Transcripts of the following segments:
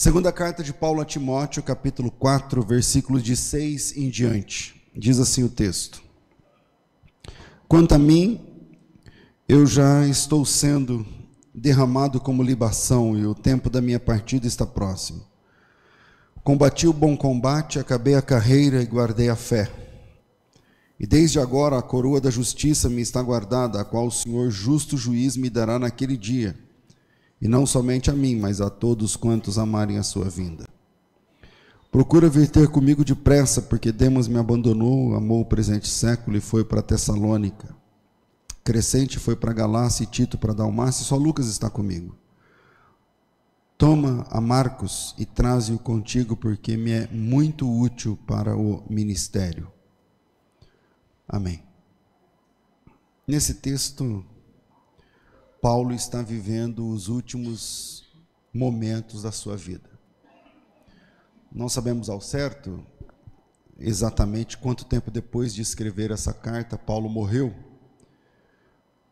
Segunda carta de Paulo a Timóteo, capítulo 4, versículos de 6 em diante. Diz assim o texto: Quanto a mim, eu já estou sendo derramado como libação e o tempo da minha partida está próximo. Combati o bom combate, acabei a carreira e guardei a fé. E desde agora a coroa da justiça me está guardada, a qual o Senhor, justo juiz, me dará naquele dia e não somente a mim, mas a todos quantos amarem a sua vinda. Procura vir ter comigo depressa, porque Demas me abandonou, amou o presente século e foi para Tessalônica. Crescente foi para Galácia e Tito para Dalmácia, só Lucas está comigo. Toma a Marcos e traze-o contigo, porque me é muito útil para o ministério. Amém. Nesse texto, Paulo está vivendo os últimos momentos da sua vida. Não sabemos ao certo exatamente quanto tempo depois de escrever essa carta Paulo morreu,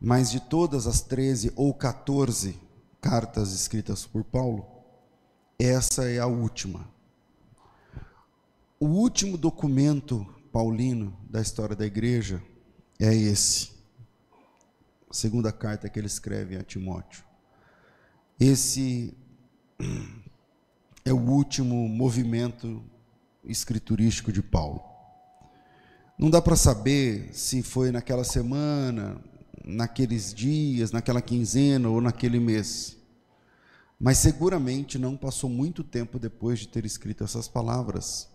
mas de todas as 13 ou 14 cartas escritas por Paulo, essa é a última. O último documento paulino da história da igreja é esse segunda carta que ele escreve a Timóteo. Esse é o último movimento escriturístico de Paulo. Não dá para saber se foi naquela semana, naqueles dias, naquela quinzena ou naquele mês. Mas seguramente não passou muito tempo depois de ter escrito essas palavras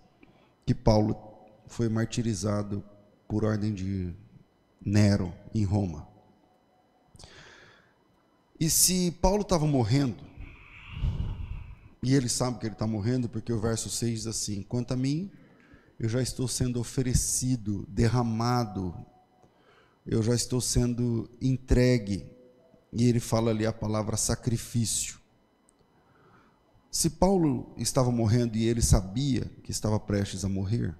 que Paulo foi martirizado por ordem de Nero em Roma. E se Paulo estava morrendo, e ele sabe que ele está morrendo, porque o verso 6 diz assim: Quanto a mim, eu já estou sendo oferecido, derramado, eu já estou sendo entregue. E ele fala ali a palavra sacrifício. Se Paulo estava morrendo e ele sabia que estava prestes a morrer,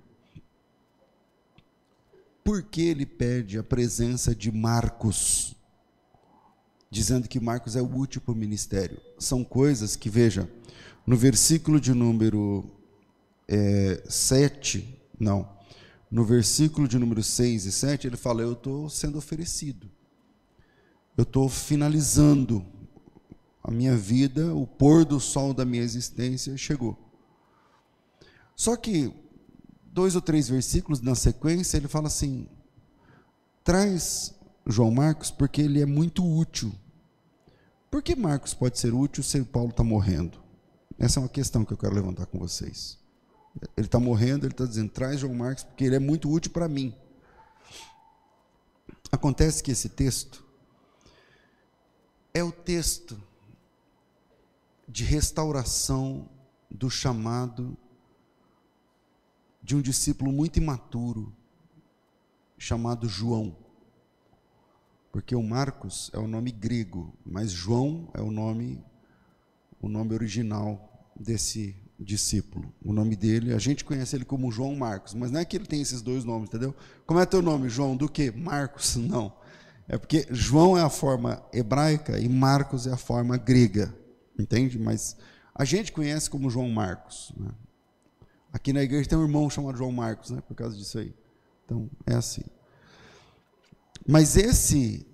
por que ele pede a presença de Marcos dizendo que Marcos é útil para o ministério. São coisas que, veja, no versículo de número é, 7, não, no versículo de número 6 e 7, ele fala: Eu estou sendo oferecido, eu estou finalizando a minha vida, o pôr do sol da minha existência chegou. Só que, dois ou três versículos na sequência, ele fala assim: traz João Marcos, porque ele é muito útil. Por que Marcos pode ser útil se Paulo está morrendo? Essa é uma questão que eu quero levantar com vocês. Ele está morrendo, ele está dizendo, traz João Marcos, porque ele é muito útil para mim. Acontece que esse texto é o texto de restauração do chamado de um discípulo muito imaturo, chamado João. Porque o Marcos é o nome grego, mas João é o nome o nome original desse discípulo. O nome dele, a gente conhece ele como João Marcos, mas não é que ele tem esses dois nomes, entendeu? Como é teu nome, João? Do que? Marcos? Não. É porque João é a forma hebraica e Marcos é a forma grega, entende? Mas a gente conhece como João Marcos. Né? Aqui na igreja tem um irmão chamado João Marcos, né? Por causa disso aí. Então é assim. Mas esse,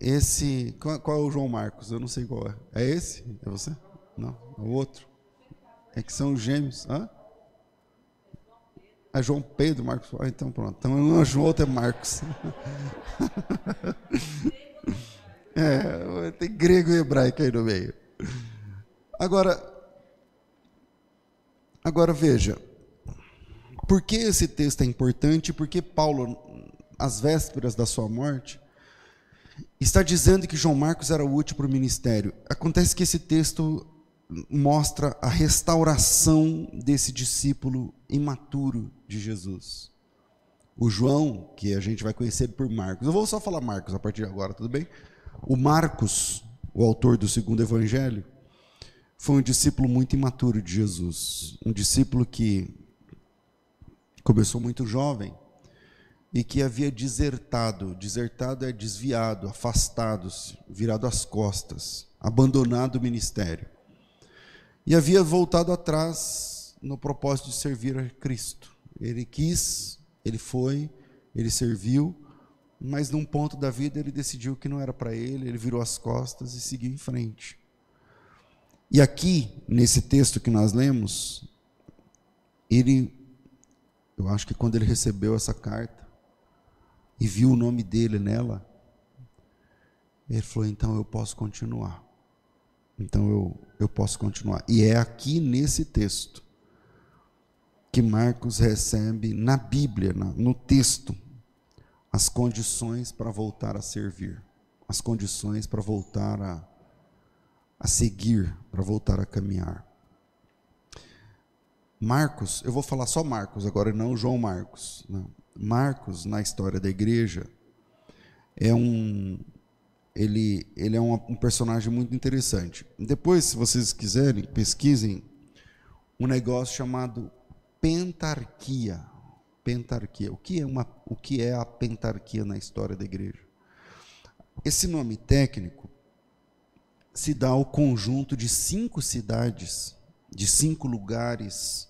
esse, qual, qual, é o João Marcos? Eu não sei qual é. É esse? É você? Não, é o outro. É que são gêmeos. Hã? É João Pedro, Marcos. Ah, então pronto. Então um é João, outro é Marcos. é, tem grego e hebraico aí no meio. Agora, agora veja, por que esse texto é importante? Porque Paulo às vésperas da sua morte, está dizendo que João Marcos era útil para o ministério. Acontece que esse texto mostra a restauração desse discípulo imaturo de Jesus. O João, que a gente vai conhecer por Marcos. Eu vou só falar Marcos a partir de agora, tudo bem? O Marcos, o autor do segundo evangelho, foi um discípulo muito imaturo de Jesus. Um discípulo que começou muito jovem e que havia desertado. Desertado é desviado, afastado, virado as costas, abandonado o ministério. e havia voltado atrás no propósito de servir a Cristo. Ele quis, ele foi, ele serviu, mas num ponto da vida ele decidiu que não era para ele, ele virou as costas e seguiu em frente. E aqui, nesse texto que nós lemos, ele, eu acho que quando ele recebeu essa carta e viu o nome dele nela, ele falou: então eu posso continuar. Então eu, eu posso continuar. E é aqui nesse texto que Marcos recebe, na Bíblia, no texto, as condições para voltar a servir, as condições para voltar a, a seguir, para voltar a caminhar. Marcos, eu vou falar só Marcos agora, não João Marcos. Não. Marcos, na história da igreja, é um. Ele, ele é um, um personagem muito interessante. Depois, se vocês quiserem, pesquisem um negócio chamado pentarquia pentarquia. O que é uma o que é a pentarquia na história da igreja? Esse nome técnico se dá ao conjunto de cinco cidades, de cinco lugares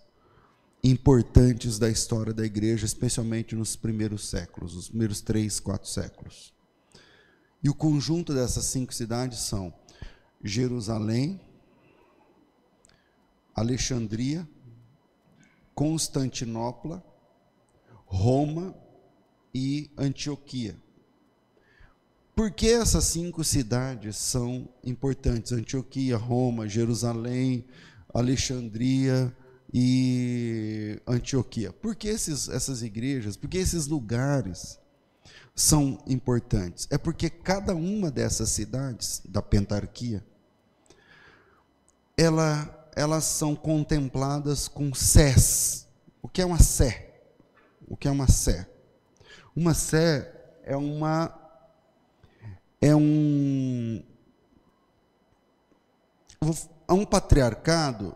importantes da história da igreja, especialmente nos primeiros séculos, os primeiros três, quatro séculos. E o conjunto dessas cinco cidades são Jerusalém, Alexandria, Constantinopla, Roma e Antioquia. Por que essas cinco cidades são importantes? Antioquia, Roma, Jerusalém, Alexandria e Antioquia. Por que esses, essas igrejas, por que esses lugares são importantes? É porque cada uma dessas cidades da pentarquia, ela, elas são contempladas com sés. O que é uma sé? O que é uma sé? Uma sé é uma é um é um patriarcado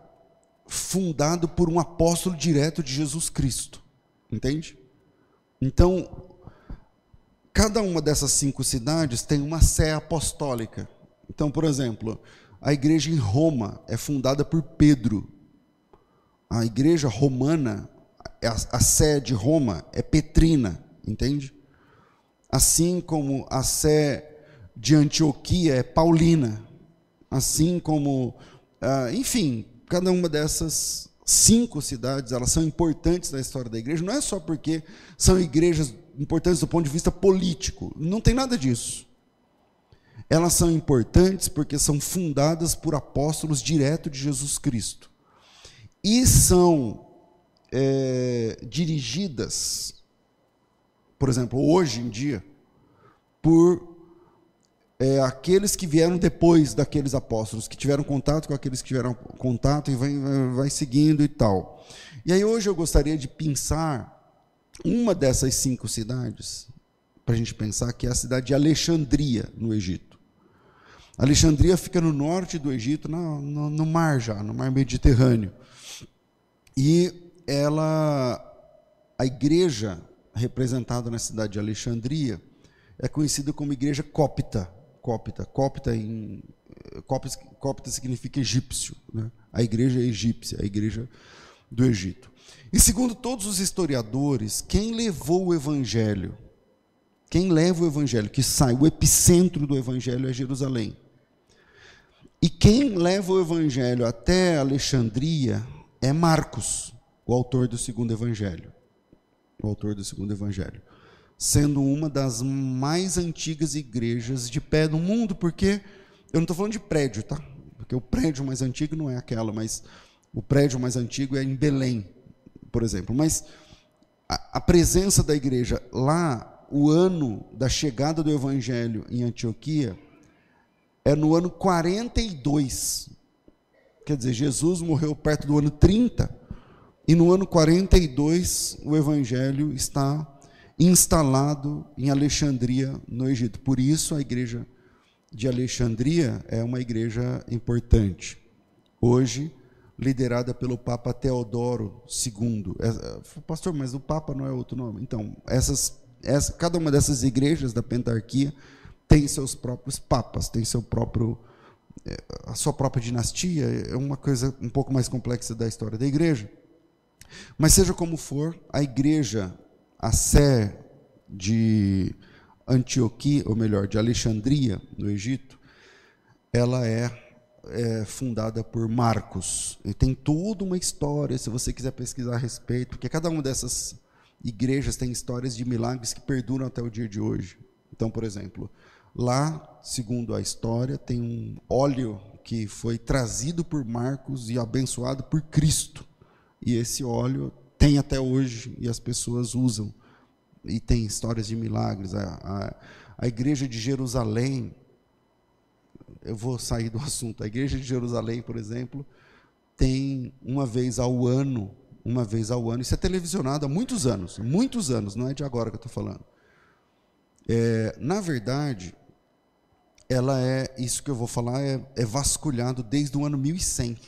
fundado por um apóstolo direto de Jesus Cristo. Entende? Então, cada uma dessas cinco cidades tem uma sé apostólica. Então, por exemplo, a igreja em Roma é fundada por Pedro. A igreja romana a, a sé de Roma é Petrina, entende? Assim como a sé de Antioquia é Paulina, assim como, ah, enfim, cada uma dessas cinco cidades, elas são importantes na história da igreja, não é só porque são igrejas importantes do ponto de vista político, não tem nada disso. Elas são importantes porque são fundadas por apóstolos direto de Jesus Cristo. E são é, dirigidas, por exemplo, hoje em dia, por é, aqueles que vieram depois daqueles apóstolos, que tiveram contato com aqueles que tiveram contato e vai, vai seguindo e tal. E aí hoje eu gostaria de pensar uma dessas cinco cidades, para a gente pensar que é a cidade de Alexandria, no Egito. Alexandria fica no norte do Egito, no, no, no mar já, no mar Mediterrâneo. E ela, a igreja representada na cidade de Alexandria é conhecida como igreja cópita. Cópita, cópita em cópita, cópita significa egípcio, né? A igreja é egípcia, a igreja do Egito. E segundo todos os historiadores, quem levou o evangelho, quem leva o evangelho, que sai, o epicentro do evangelho é Jerusalém. E quem leva o evangelho até Alexandria é Marcos o autor do segundo evangelho. O autor do segundo evangelho. Sendo uma das mais antigas igrejas de pé no mundo, porque eu não estou falando de prédio, tá? Porque o prédio mais antigo não é aquela, mas o prédio mais antigo é em Belém, por exemplo. Mas a, a presença da igreja lá, o ano da chegada do evangelho em Antioquia, é no ano 42. Quer dizer, Jesus morreu perto do ano 30 e no ano 42, o evangelho está instalado em Alexandria, no Egito. Por isso, a igreja de Alexandria é uma igreja importante. Hoje, liderada pelo Papa Teodoro II. É, pastor, mas o Papa não é outro nome? Então, essas, essa, cada uma dessas igrejas da pentarquia tem seus próprios papas, tem seu próprio é, a sua própria dinastia, é uma coisa um pouco mais complexa da história da igreja. Mas seja como for, a igreja, a Sé de Antioquia, ou melhor, de Alexandria, no Egito, ela é, é, fundada por Marcos. E tem toda uma história, se você quiser pesquisar a respeito, porque cada uma dessas igrejas tem histórias de milagres que perduram até o dia de hoje. Então, por exemplo, lá, segundo a história, tem um óleo que foi trazido por Marcos e abençoado por Cristo. E esse óleo tem até hoje e as pessoas usam. E tem histórias de milagres. A, a, a igreja de Jerusalém, eu vou sair do assunto. A igreja de Jerusalém, por exemplo, tem uma vez ao ano, uma vez ao ano, isso é televisionado há muitos anos, muitos anos, não é de agora que eu estou falando. É, na verdade, ela é, isso que eu vou falar é, é vasculhado desde o ano 1100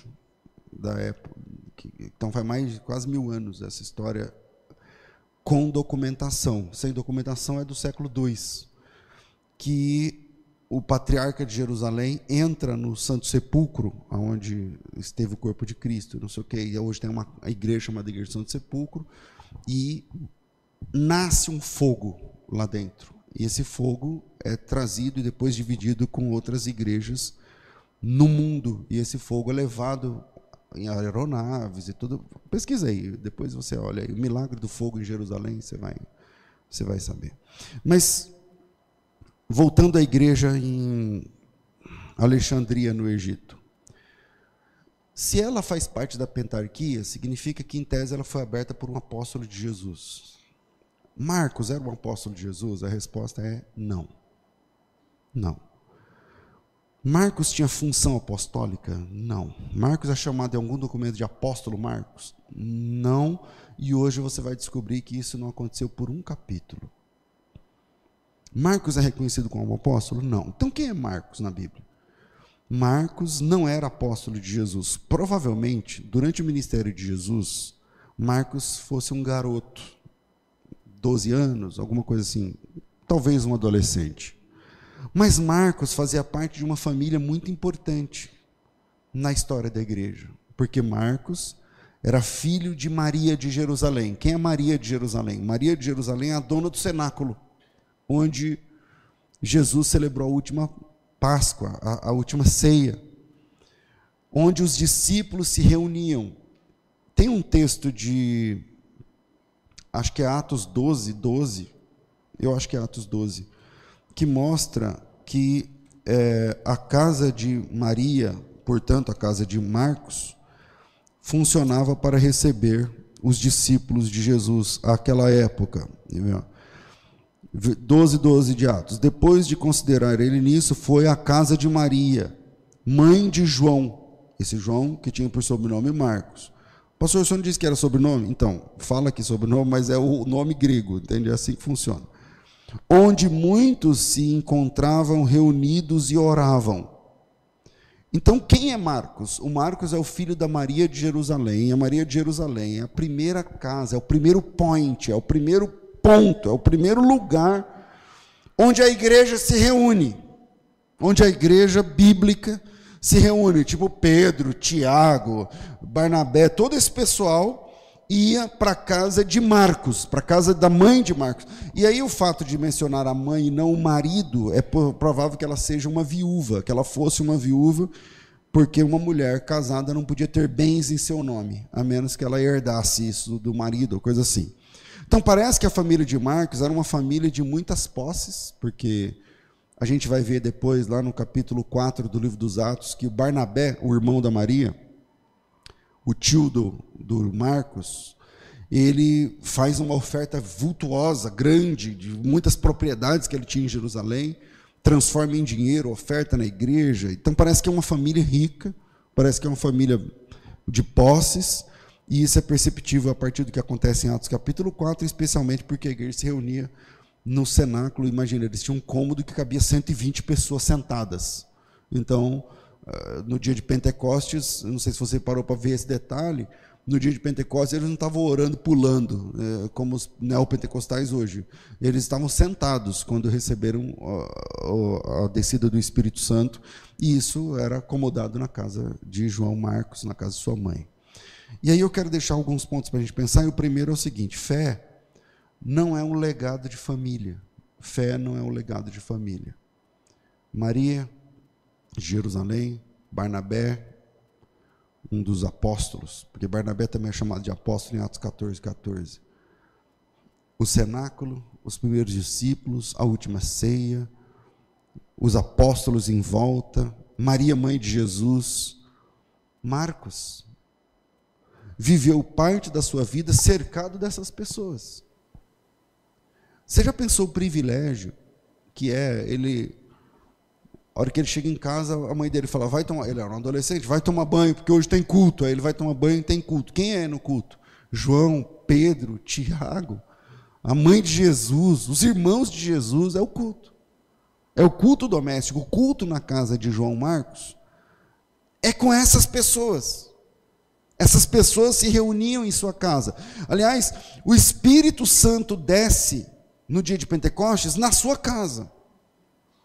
da época, que, então faz mais de quase mil anos essa história com documentação. Sem documentação é do século II, que o patriarca de Jerusalém entra no Santo Sepulcro, onde esteve o corpo de Cristo, não sei o quê, e hoje tem uma igreja chamada Igreja do Santo Sepulcro, e nasce um fogo lá dentro. E esse fogo é trazido e depois dividido com outras igrejas no mundo. E esse fogo é levado em aeronaves e tudo. Pesquisa aí, depois você olha aí, o milagre do fogo em Jerusalém, você vai, você vai saber. Mas voltando à igreja em Alexandria, no Egito. Se ela faz parte da pentarquia, significa que em tese ela foi aberta por um apóstolo de Jesus. Marcos era um apóstolo de Jesus? A resposta é não. Não. Marcos tinha função apostólica? Não. Marcos é chamado em algum documento de apóstolo Marcos? Não. E hoje você vai descobrir que isso não aconteceu por um capítulo. Marcos é reconhecido como apóstolo? Não. Então quem é Marcos na Bíblia? Marcos não era apóstolo de Jesus. Provavelmente, durante o ministério de Jesus, Marcos fosse um garoto, 12 anos, alguma coisa assim, talvez um adolescente. Mas Marcos fazia parte de uma família muito importante na história da igreja, porque Marcos era filho de Maria de Jerusalém. Quem é Maria de Jerusalém? Maria de Jerusalém é a dona do cenáculo, onde Jesus celebrou a última Páscoa, a, a última ceia, onde os discípulos se reuniam. Tem um texto de, acho que é Atos 12, 12, eu acho que é Atos 12, que mostra que é, a casa de Maria, portanto, a casa de Marcos, funcionava para receber os discípulos de Jesus àquela época. 12, 12 de Atos. Depois de considerar ele nisso, foi à casa de Maria, mãe de João. Esse João que tinha por sobrenome Marcos. Pastor, o senhor não disse que era sobrenome? Então, fala aqui sobrenome, mas é o nome grego, entende? É assim que funciona onde muitos se encontravam reunidos e oravam. Então, quem é Marcos? O Marcos é o filho da Maria de Jerusalém. A Maria de Jerusalém é a primeira casa, é o primeiro point, é o primeiro ponto, é o primeiro lugar onde a igreja se reúne, onde a igreja bíblica se reúne, tipo Pedro, Tiago, Barnabé, todo esse pessoal ia para casa de Marcos, para casa da mãe de Marcos. E aí o fato de mencionar a mãe e não o marido, é provável que ela seja uma viúva, que ela fosse uma viúva, porque uma mulher casada não podia ter bens em seu nome, a menos que ela herdasse isso do marido, ou coisa assim. Então parece que a família de Marcos era uma família de muitas posses, porque a gente vai ver depois, lá no capítulo 4 do livro dos Atos, que o Barnabé, o irmão da Maria, o tio do, do Marcos, ele faz uma oferta vultuosa, grande, de muitas propriedades que ele tinha em Jerusalém, transforma em dinheiro, oferta na igreja. Então parece que é uma família rica, parece que é uma família de posses, e isso é perceptível a partir do que acontece em Atos capítulo 4, especialmente porque a igreja se reunia no cenáculo, imagina, eles tinham um cômodo que cabia 120 pessoas sentadas. Então, no dia de Pentecostes, não sei se você parou para ver esse detalhe, no dia de Pentecostes, eles não estavam orando pulando, é, como os neopentecostais hoje. Eles estavam sentados quando receberam a, a, descida do Espírito Santo, e isso era acomodado na casa de João Marcos, na casa de sua mãe. E aí eu quero deixar alguns pontos para a gente pensar, e o primeiro é o seguinte: fé não é um legado de família. Fé não é um legado de família. Maria, Jerusalém, Barnabé, um dos apóstolos, porque Barnabé também é chamado de apóstolo em Atos 14, 14. O cenáculo, os primeiros discípulos, a última ceia, os apóstolos em volta, Maria, mãe de Jesus, Marcos, viveu parte da sua vida cercado dessas pessoas. Você já pensou o privilégio que é ele a hora que ele chega em casa, a mãe dele fala: vai tomar. Ele era um adolescente, vai tomar banho, porque hoje tem culto. Aí ele vai tomar banho e tem culto. Quem é no culto? João, Pedro, Tiago, a mãe de Jesus, os irmãos de Jesus, é o culto. É o culto doméstico, o culto na casa de João Marcos. É com essas pessoas. Essas pessoas se reuniam em sua casa. Aliás, o Espírito Santo desce no dia de Pentecostes na sua casa.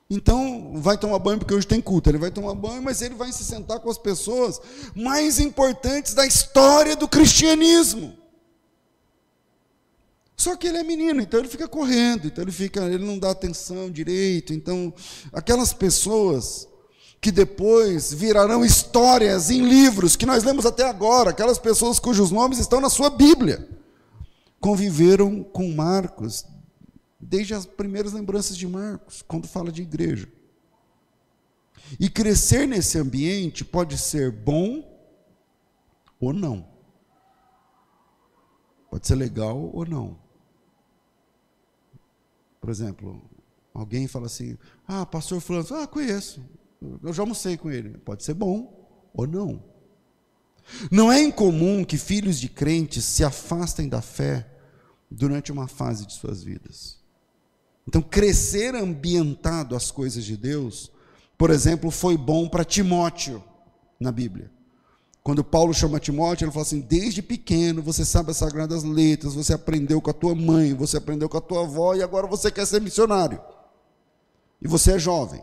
Então, vai tomar banho porque hoje tem culto. Ele vai tomar banho, mas ele vai se sentar com as pessoas mais importantes da história do cristianismo. Só que ele é menino, então ele fica correndo, então ele fica, ele não dá atenção direito. Então, aquelas pessoas que depois virarão histórias em livros que nós lemos até agora, aquelas pessoas cujos nomes estão na sua Bíblia, conviveram com Marcos desde as primeiras lembranças de Marcos, quando fala de igreja. E crescer nesse ambiente pode ser bom ou não. Pode ser legal ou não. Por exemplo, alguém fala assim: Ah, pastor Fulano, ah, conheço. Eu já almocei com ele. Pode ser bom ou não. Não é incomum que filhos de crentes se afastem da fé durante uma fase de suas vidas. Então, crescer ambientado às coisas de Deus, por exemplo, foi bom para Timóteo na Bíblia. Quando Paulo chama Timóteo, ele fala assim: desde pequeno você sabe as sagradas letras, você aprendeu com a tua mãe, você aprendeu com a tua avó e agora você quer ser missionário. E você é jovem.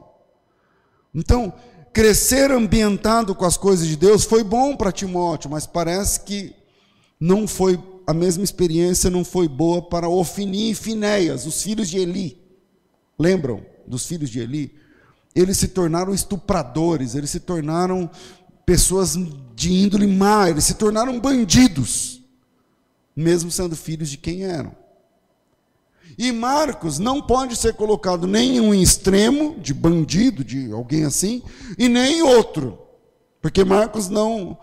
Então, crescer ambientado com as coisas de Deus foi bom para Timóteo, mas parece que não foi a mesma experiência não foi boa para Ofini e Finéias, os filhos de Eli. Lembram dos filhos de Eli? Eles se tornaram estupradores, eles se tornaram pessoas de índole má, eles se tornaram bandidos, mesmo sendo filhos de quem eram. E Marcos não pode ser colocado nem em um extremo de bandido, de alguém assim, e nem em outro, porque Marcos não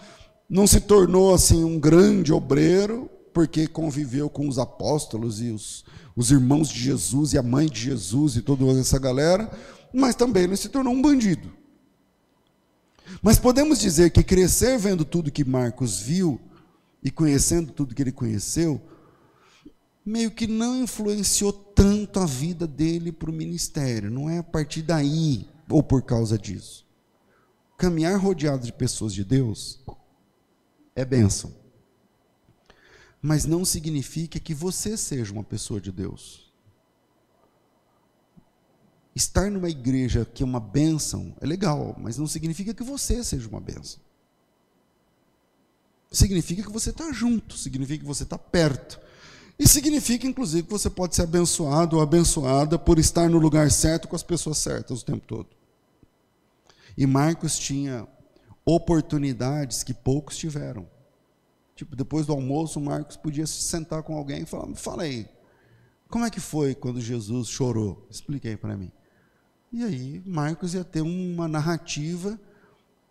não se tornou assim um grande obreiro, porque conviveu com os apóstolos e os, os irmãos de Jesus e a mãe de Jesus e toda essa galera, mas também ele se tornou um bandido. Mas podemos dizer que crescer vendo tudo que Marcos viu e conhecendo tudo que ele conheceu, meio que não influenciou tanto a vida dele para o ministério, não é a partir daí ou por causa disso. Caminhar rodeado de pessoas de Deus é bênção mas não significa que você seja uma pessoa de Deus. Estar numa igreja que é uma bênção é legal, mas não significa que você seja uma bênção. Significa que você está junto, significa que você está perto. E significa, inclusive, que você pode ser abençoado ou abençoada por estar no lugar certo com as pessoas certas o tempo todo. E Marcos tinha oportunidades que poucos tiveram. Tipo, depois do almoço, o Marcos podia se sentar com alguém e falar: fala aí, como é que foi quando Jesus chorou? Explique aí para mim. E aí, Marcos ia ter uma narrativa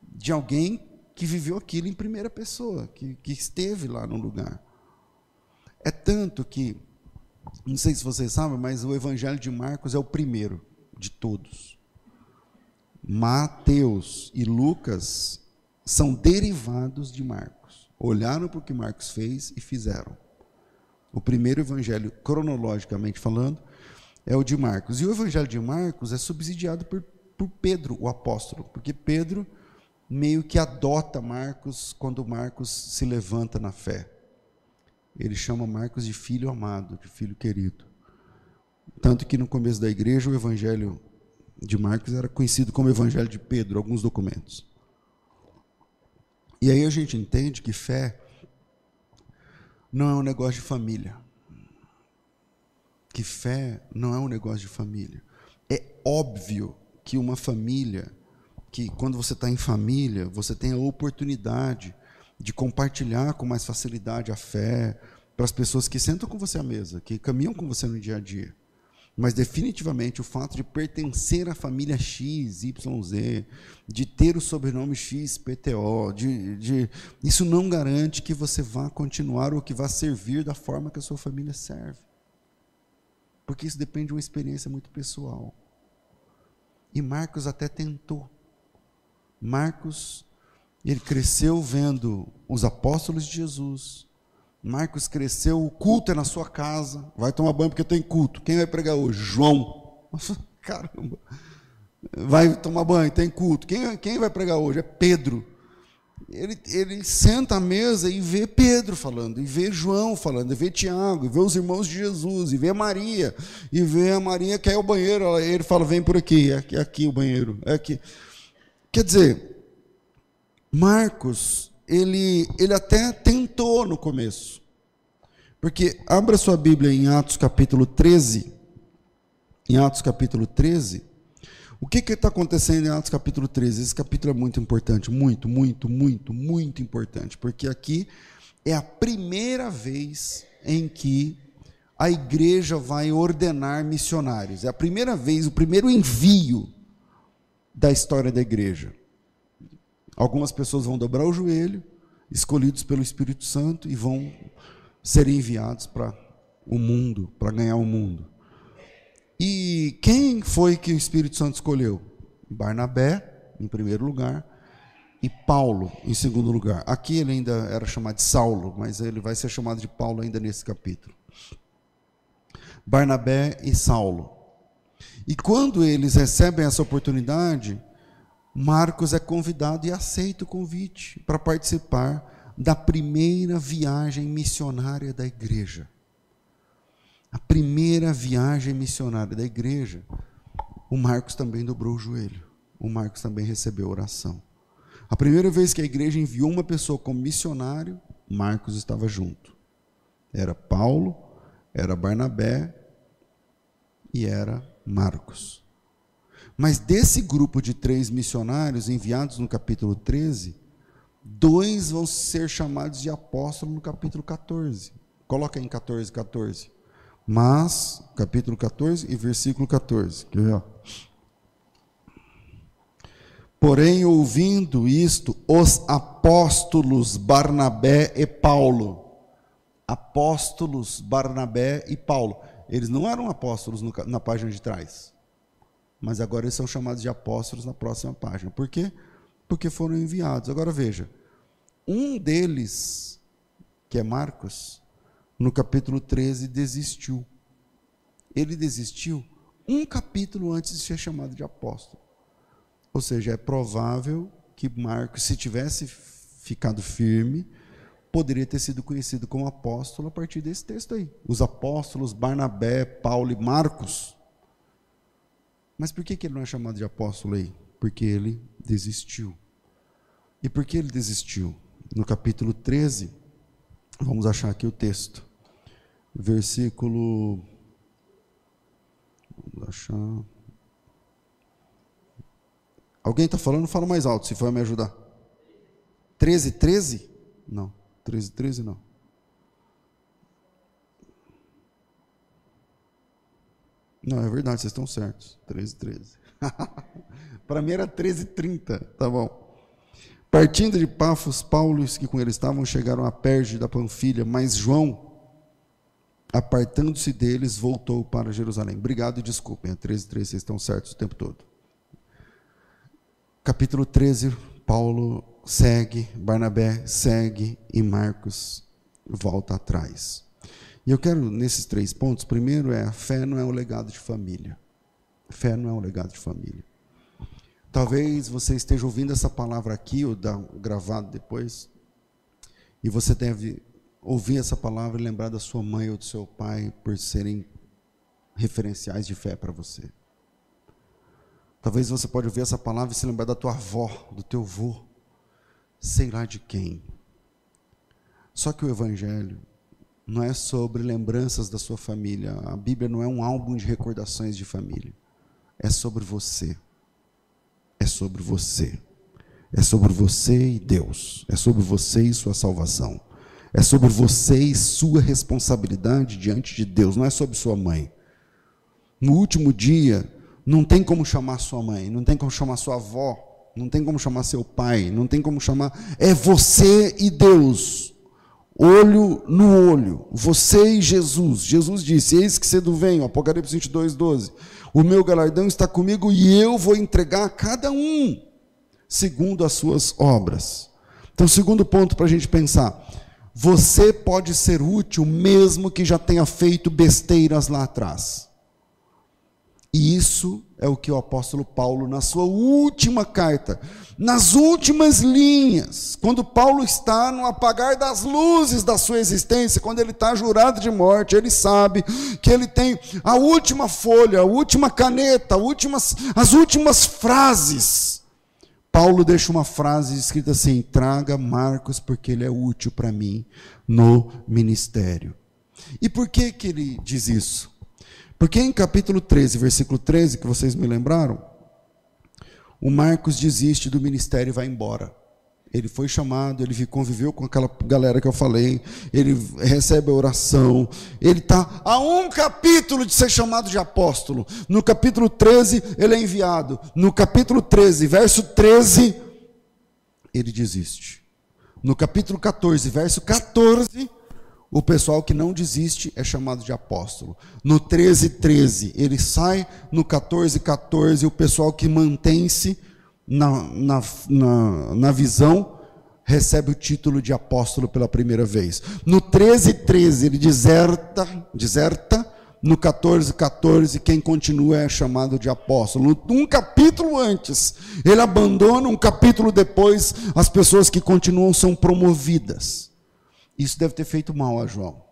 de alguém que viveu aquilo em primeira pessoa, que, que esteve lá no lugar. É tanto que, não sei se vocês sabem, mas o Evangelho de Marcos é o primeiro de todos. Mateus e Lucas são derivados de Marcos olharam para o que Marcos fez e fizeram. O primeiro evangelho, cronologicamente falando, é o de Marcos. E o evangelho de Marcos é subsidiado por, por Pedro, o apóstolo, porque Pedro meio que adota Marcos quando Marcos se levanta na fé. Ele chama Marcos de filho amado, de filho querido. Tanto que no começo da igreja o evangelho de Marcos era conhecido como evangelho de Pedro, alguns documentos. E aí a gente entende que fé não é um negócio de família. Que fé não é um negócio de família. É óbvio que uma família, que quando você está em família, você tem a oportunidade de compartilhar com mais facilidade a fé para as pessoas que sentam com você à mesa, que caminham com você no dia a dia. Mas definitivamente o fato de pertencer à família X, YZ, de ter o sobrenome X, PTO, de, de, isso não garante que você vá continuar ou que vá servir da forma que a sua família serve. Porque isso depende de uma experiência muito pessoal. E Marcos até tentou. Marcos, ele cresceu vendo os apóstolos de Jesus, Marcos cresceu, o culto é na sua casa. Vai tomar banho porque tem culto. Quem vai pregar hoje? João. Caramba. Vai tomar banho, tem culto. Quem, quem vai pregar hoje? É Pedro. Ele, ele senta à mesa e vê Pedro falando, e vê João falando, e vê Tiago, e vê os irmãos de Jesus, e vê Maria, e vê a Maria que é o banheiro. Ele fala: vem por aqui, é aqui, é aqui o banheiro. É aqui. Quer dizer, Marcos ele, ele até tentou no começo. Porque abra sua Bíblia em Atos capítulo 13. Em Atos capítulo 13. O que está acontecendo em Atos capítulo 13? Esse capítulo é muito importante, muito, muito, muito, muito importante, porque aqui é a primeira vez em que a igreja vai ordenar missionários. É a primeira vez, o primeiro envio da história da igreja. Algumas pessoas vão dobrar o joelho, escolhidos pelo Espírito Santo, e vão ser enviados para o mundo, para ganhar o mundo. E quem foi que o Espírito Santo escolheu? Barnabé, em primeiro lugar, e Paulo, em segundo lugar. Aqui ele ainda era chamado de Saulo, mas ele vai ser chamado de Paulo ainda nesse capítulo. Barnabé e Saulo. E quando eles recebem essa oportunidade, Marcos é convidado e aceita o convite para participar da primeira viagem missionária da igreja. A primeira viagem missionária da igreja, o Marcos também dobrou o joelho. O Marcos também recebeu oração. A primeira vez que a igreja enviou uma pessoa como missionário, Marcos estava junto. Era Paulo, era Barnabé e era Marcos. Mas desse grupo de três missionários enviados no capítulo 13, dois vão ser chamados de apóstolos no capítulo 14. Coloca em 14, 14. Mas, capítulo 14 e versículo 14. Quer ver? Porém, ouvindo isto, os apóstolos Barnabé e Paulo. Apóstolos Barnabé e Paulo. Eles não eram apóstolos no, na página de trás mas agora eles são chamados de apóstolos na próxima página. Por quê? Porque foram enviados. Agora veja, um deles, que é Marcos, no capítulo 13 desistiu. Ele desistiu um capítulo antes de ser chamado de apóstolo. Ou seja, é provável que Marcos, se tivesse ficado firme, poderia ter sido conhecido como apóstolo a partir desse texto aí. Os apóstolos Barnabé, Paulo e Marcos mas por que, que ele não é chamado de apóstolo aí? Porque ele desistiu. E por que ele desistiu? No capítulo 13, vamos achar aqui o texto. Versículo. Vamos achar. Alguém está falando? Fala mais alto, se for me ajudar. 13, 13? Não. 13, 13 não. Não, é verdade, vocês estão certos. 13, 13. Para mim era 13, 30. Tá bom. Partindo de Pafos, Paulo e os que com ele estavam chegaram a Perge da Panfilha, mas João, apartando-se deles, voltou para Jerusalém. Obrigado e desculpem, é 13, 13, vocês estão certos o tempo todo. Capítulo 13, Paulo segue, Barnabé segue e Marcos volta atrás. E eu quero, nesses três pontos, primeiro é a fé não é um legado de família. Fé não é um legado de família. Talvez você esteja ouvindo essa palavra aqui, ou gravado depois, e você deve ouvir essa palavra e lembrar da sua mãe ou do seu pai por serem referenciais de fé para você. Talvez você pode ouvir essa palavra e se lembrar da tua avó, do teu avô, sei lá de quem. Só que o evangelho não é sobre lembranças da sua família. A Bíblia não é um álbum de recordações de família. É sobre você. É sobre você. É sobre você e Deus. É sobre você e sua salvação. É sobre você e sua responsabilidade diante de Deus. Não é sobre sua mãe. No último dia, não tem como chamar sua mãe, não tem como chamar sua avó, não tem como chamar seu pai, não tem como chamar. É você e Deus, olho no olho, você e Jesus. Jesus disse: Eis que cedo venho, Apocalipse 22, 12. O meu galardão está comigo e eu vou entregar a cada um, segundo as suas obras. Então, segundo ponto para a gente pensar: você pode ser útil mesmo que já tenha feito besteiras lá atrás. E isso é o que o apóstolo Paulo, na sua última carta, nas últimas linhas, quando Paulo está no apagar das luzes da sua existência, quando ele está jurado de morte, ele sabe que ele tem a última folha, a última caneta, últimas, as últimas frases. Paulo deixa uma frase escrita assim: traga Marcos, porque ele é útil para mim no ministério. E por que, que ele diz isso? Porque em capítulo 13, versículo 13, que vocês me lembraram, o Marcos desiste do ministério e vai embora. Ele foi chamado, ele conviveu com aquela galera que eu falei, ele recebe a oração, ele está a um capítulo de ser chamado de apóstolo. No capítulo 13, ele é enviado. No capítulo 13, verso 13, ele desiste. No capítulo 14, verso 14, o pessoal que não desiste é chamado de apóstolo. No 13, 13, ele sai. No 14, 14, o pessoal que mantém-se na, na, na, na visão recebe o título de apóstolo pela primeira vez. No 13, 13, ele deserta, deserta. No 14, 14, quem continua é chamado de apóstolo. Um capítulo antes, ele abandona, um capítulo depois, as pessoas que continuam são promovidas. Isso deve ter feito mal a João,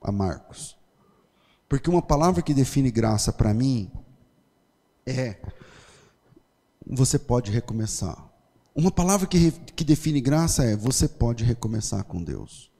a Marcos. Porque uma palavra que define graça para mim é você pode recomeçar. Uma palavra que, que define graça é você pode recomeçar com Deus.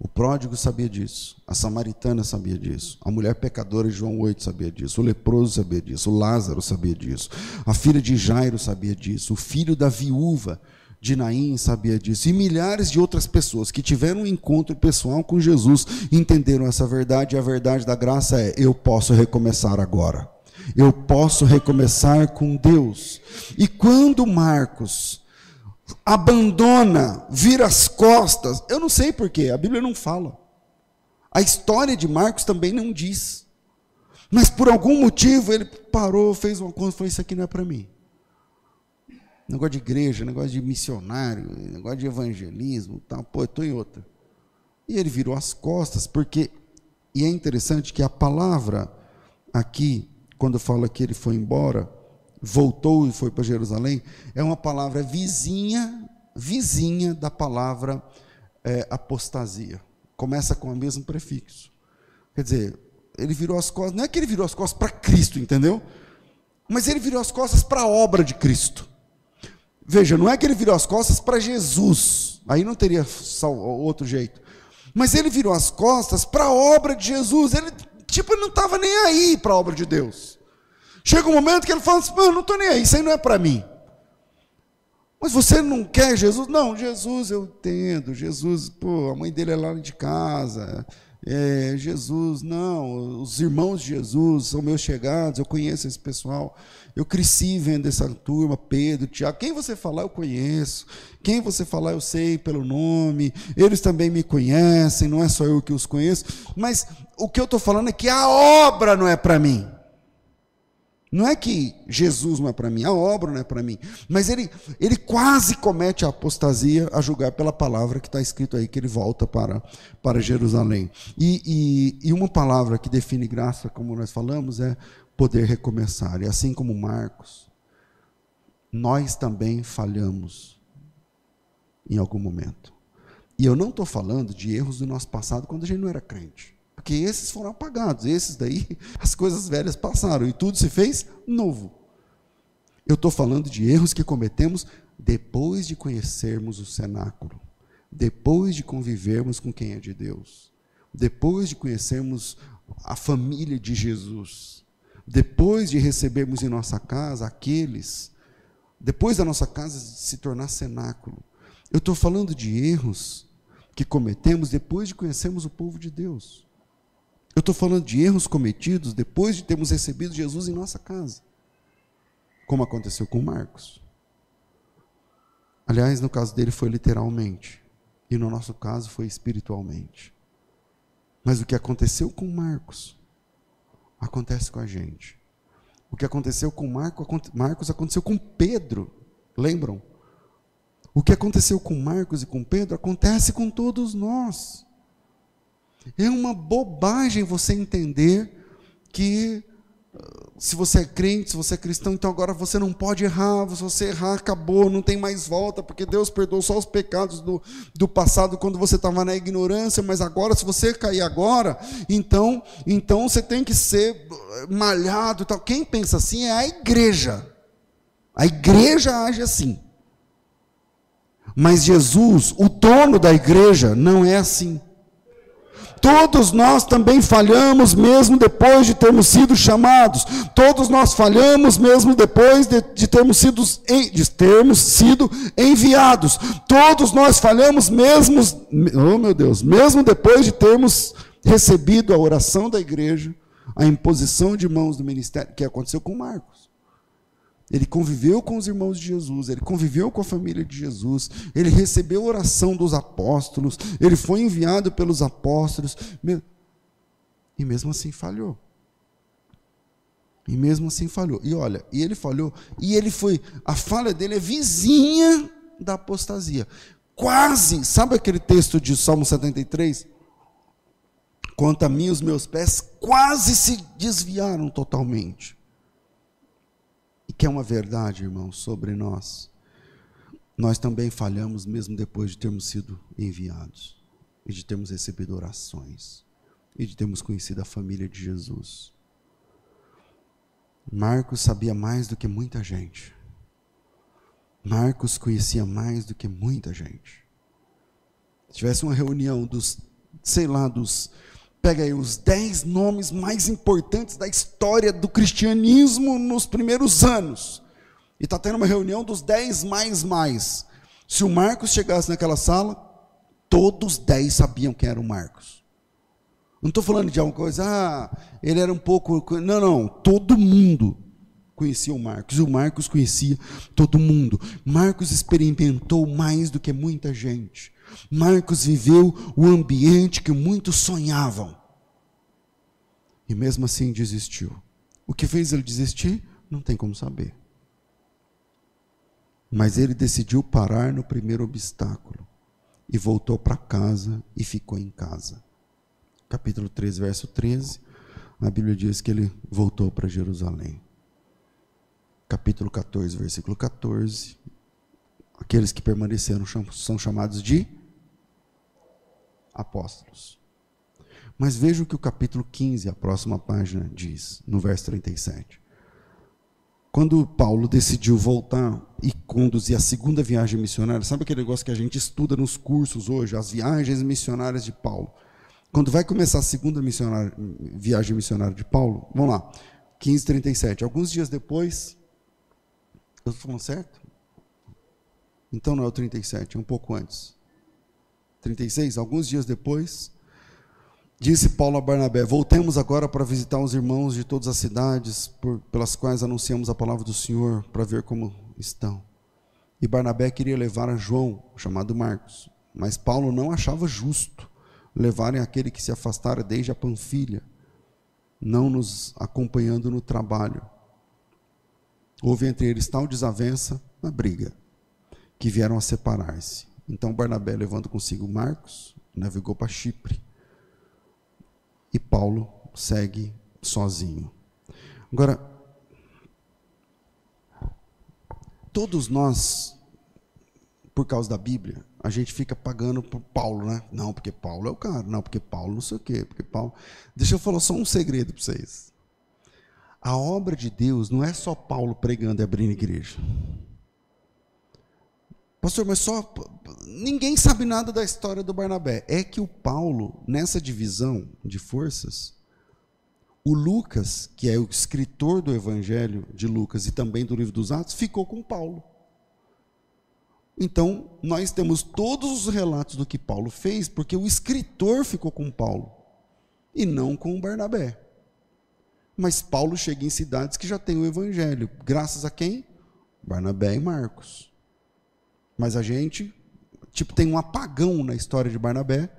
O pródigo sabia disso, a samaritana sabia disso, a mulher pecadora de João 8 sabia disso, o leproso sabia disso, o Lázaro sabia disso, a filha de Jairo sabia disso, o filho da viúva de Naim sabia disso, e milhares de outras pessoas que tiveram um encontro pessoal com Jesus entenderam essa verdade, e a verdade da graça é: eu posso recomeçar agora, eu posso recomeçar com Deus. E quando Marcos abandona, vira as costas, eu não sei porquê, a Bíblia não fala, a história de Marcos também não diz, mas por algum motivo ele parou, fez uma conta e falou: Isso aqui não é para mim negócio de igreja, negócio de missionário, negócio de evangelismo, tal, pô, eu estou em outra. E ele virou as costas, porque, e é interessante que a palavra aqui, quando fala que ele foi embora, voltou e foi para Jerusalém, é uma palavra vizinha, vizinha da palavra é, apostasia. Começa com o mesmo prefixo. Quer dizer, ele virou as costas, não é que ele virou as costas para Cristo, entendeu? Mas ele virou as costas para a obra de Cristo. Veja, não é que ele virou as costas para Jesus, aí não teria outro jeito. Mas ele virou as costas para a obra de Jesus. Ele, tipo, não estava nem aí para a obra de Deus. Chega um momento que ele fala assim: não estou nem aí, isso aí não é para mim. Mas você não quer Jesus? Não, Jesus eu entendo. Jesus, pô, a mãe dele é lá de casa. É, Jesus, não, os irmãos de Jesus são meus chegados, eu conheço esse pessoal. Eu cresci vendo essa turma, Pedro, Tiago. Quem você falar, eu conheço. Quem você falar, eu sei pelo nome. Eles também me conhecem, não é só eu que os conheço. Mas o que eu estou falando é que a obra não é para mim. Não é que Jesus não é para mim, a obra não é para mim. Mas ele, ele quase comete a apostasia a julgar pela palavra que está escrito aí, que ele volta para, para Jerusalém. E, e, e uma palavra que define graça, como nós falamos, é poder recomeçar. E assim como Marcos, nós também falhamos em algum momento. E eu não estou falando de erros do nosso passado quando a gente não era crente. Porque esses foram apagados, esses daí, as coisas velhas passaram e tudo se fez novo. Eu estou falando de erros que cometemos depois de conhecermos o cenáculo, depois de convivermos com quem é de Deus, depois de conhecermos a família de Jesus, depois de recebermos em nossa casa aqueles, depois da nossa casa se tornar cenáculo. Eu estou falando de erros que cometemos depois de conhecermos o povo de Deus. Eu estou falando de erros cometidos depois de termos recebido Jesus em nossa casa, como aconteceu com Marcos. Aliás, no caso dele foi literalmente, e no nosso caso foi espiritualmente. Mas o que aconteceu com Marcos acontece com a gente. O que aconteceu com Marcos aconteceu com Pedro. Lembram? O que aconteceu com Marcos e com Pedro acontece com todos nós. É uma bobagem você entender que se você é crente, se você é cristão, então agora você não pode errar, se você errar, acabou, não tem mais volta, porque Deus perdoou só os pecados do, do passado quando você estava na ignorância, mas agora, se você cair agora, então, então você tem que ser malhado. Tal. Quem pensa assim é a igreja. A igreja age assim. Mas Jesus, o dono da igreja, não é assim. Todos nós também falhamos, mesmo depois de termos sido chamados. Todos nós falhamos, mesmo depois de, de, termos, sido, de termos sido enviados. Todos nós falhamos, mesmo, oh meu Deus, mesmo depois de termos recebido a oração da igreja, a imposição de mãos do ministério, que aconteceu com Marcos. Ele conviveu com os irmãos de Jesus, ele conviveu com a família de Jesus, ele recebeu a oração dos apóstolos, ele foi enviado pelos apóstolos, e mesmo assim falhou. E mesmo assim falhou. E olha, e ele falhou, e ele foi, a falha dele é vizinha da apostasia. Quase, sabe aquele texto de Salmo 73? Quanto a mim, os meus pés quase se desviaram totalmente que é uma verdade, irmãos, sobre nós. Nós também falhamos mesmo depois de termos sido enviados e de termos recebido orações e de termos conhecido a família de Jesus. Marcos sabia mais do que muita gente. Marcos conhecia mais do que muita gente. Se tivesse uma reunião dos, sei lá, dos Pega aí os dez nomes mais importantes da história do cristianismo nos primeiros anos. E está tendo uma reunião dos dez mais mais. Se o Marcos chegasse naquela sala, todos os dez sabiam quem era o Marcos. Não estou falando de alguma coisa, ah, ele era um pouco. Não, não, todo mundo conhecia o Marcos, e o Marcos conhecia todo mundo. Marcos experimentou mais do que muita gente. Marcos viveu o ambiente que muitos sonhavam. E mesmo assim desistiu. O que fez ele desistir? Não tem como saber. Mas ele decidiu parar no primeiro obstáculo e voltou para casa e ficou em casa. Capítulo 3, verso 13, a Bíblia diz que ele voltou para Jerusalém. Capítulo 14, versículo 14, aqueles que permaneceram são chamados de apóstolos. Mas veja o que o capítulo 15, a próxima página, diz, no verso 37. Quando Paulo decidiu voltar e conduzir a segunda viagem missionária, sabe aquele negócio que a gente estuda nos cursos hoje, as viagens missionárias de Paulo? Quando vai começar a segunda missionária, viagem missionária de Paulo, vamos lá, 15, 37. Alguns dias depois, eu estou falando certo? Então não é o 37, é um pouco antes. 36, alguns dias depois, disse Paulo a Barnabé: Voltemos agora para visitar os irmãos de todas as cidades por, pelas quais anunciamos a palavra do Senhor, para ver como estão. E Barnabé queria levar a João, chamado Marcos, mas Paulo não achava justo levarem aquele que se afastara desde a Panfilha, não nos acompanhando no trabalho. Houve entre eles tal desavença na briga, que vieram a separar-se. Então Barnabé, levando consigo Marcos, navegou para Chipre. E Paulo segue sozinho. Agora, Todos nós, por causa da Bíblia, a gente fica pagando por Paulo, né? Não, porque Paulo é o cara. Não, porque Paulo não sei o quê. Porque Paulo. Deixa eu falar só um segredo para vocês. A obra de Deus não é só Paulo pregando e abrindo igreja. Pastor, mas só. Ninguém sabe nada da história do Barnabé. É que o Paulo, nessa divisão de forças, o Lucas, que é o escritor do Evangelho de Lucas e também do livro dos Atos, ficou com Paulo. Então, nós temos todos os relatos do que Paulo fez, porque o escritor ficou com Paulo e não com o Barnabé. Mas Paulo chega em cidades que já têm o evangelho, graças a quem? Barnabé e Marcos. Mas a gente, tipo, tem um apagão na história de Barnabé,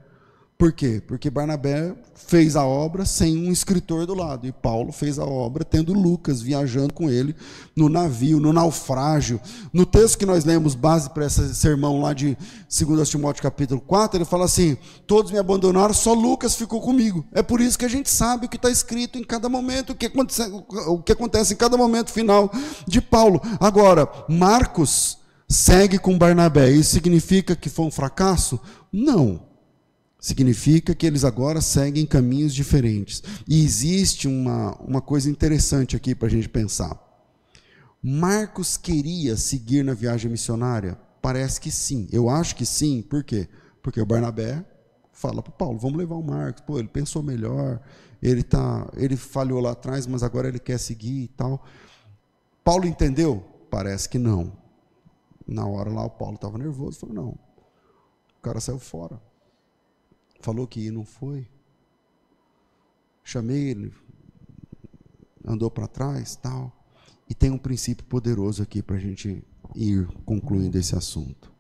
por quê? Porque Barnabé fez a obra sem um escritor do lado, e Paulo fez a obra tendo Lucas viajando com ele no navio, no naufrágio. No texto que nós lemos, base para esse sermão lá de 2 Timóteo capítulo 4, ele fala assim: Todos me abandonaram, só Lucas ficou comigo. É por isso que a gente sabe o que está escrito em cada momento, o que, acontece, o que acontece em cada momento final de Paulo. Agora, Marcos segue com Barnabé, isso significa que foi um fracasso? Não. Significa que eles agora seguem caminhos diferentes. E existe uma, uma coisa interessante aqui para a gente pensar. Marcos queria seguir na viagem missionária? Parece que sim. Eu acho que sim. Por quê? Porque o Barnabé fala para Paulo: vamos levar o Marcos. Pô, ele pensou melhor. Ele, tá, ele falhou lá atrás, mas agora ele quer seguir e tal. Paulo entendeu? Parece que não. Na hora lá, o Paulo estava nervoso. Falou: não. O cara saiu fora. Falou que não foi. Chamei ele, andou para trás, tal. E tem um princípio poderoso aqui para a gente ir concluindo esse assunto.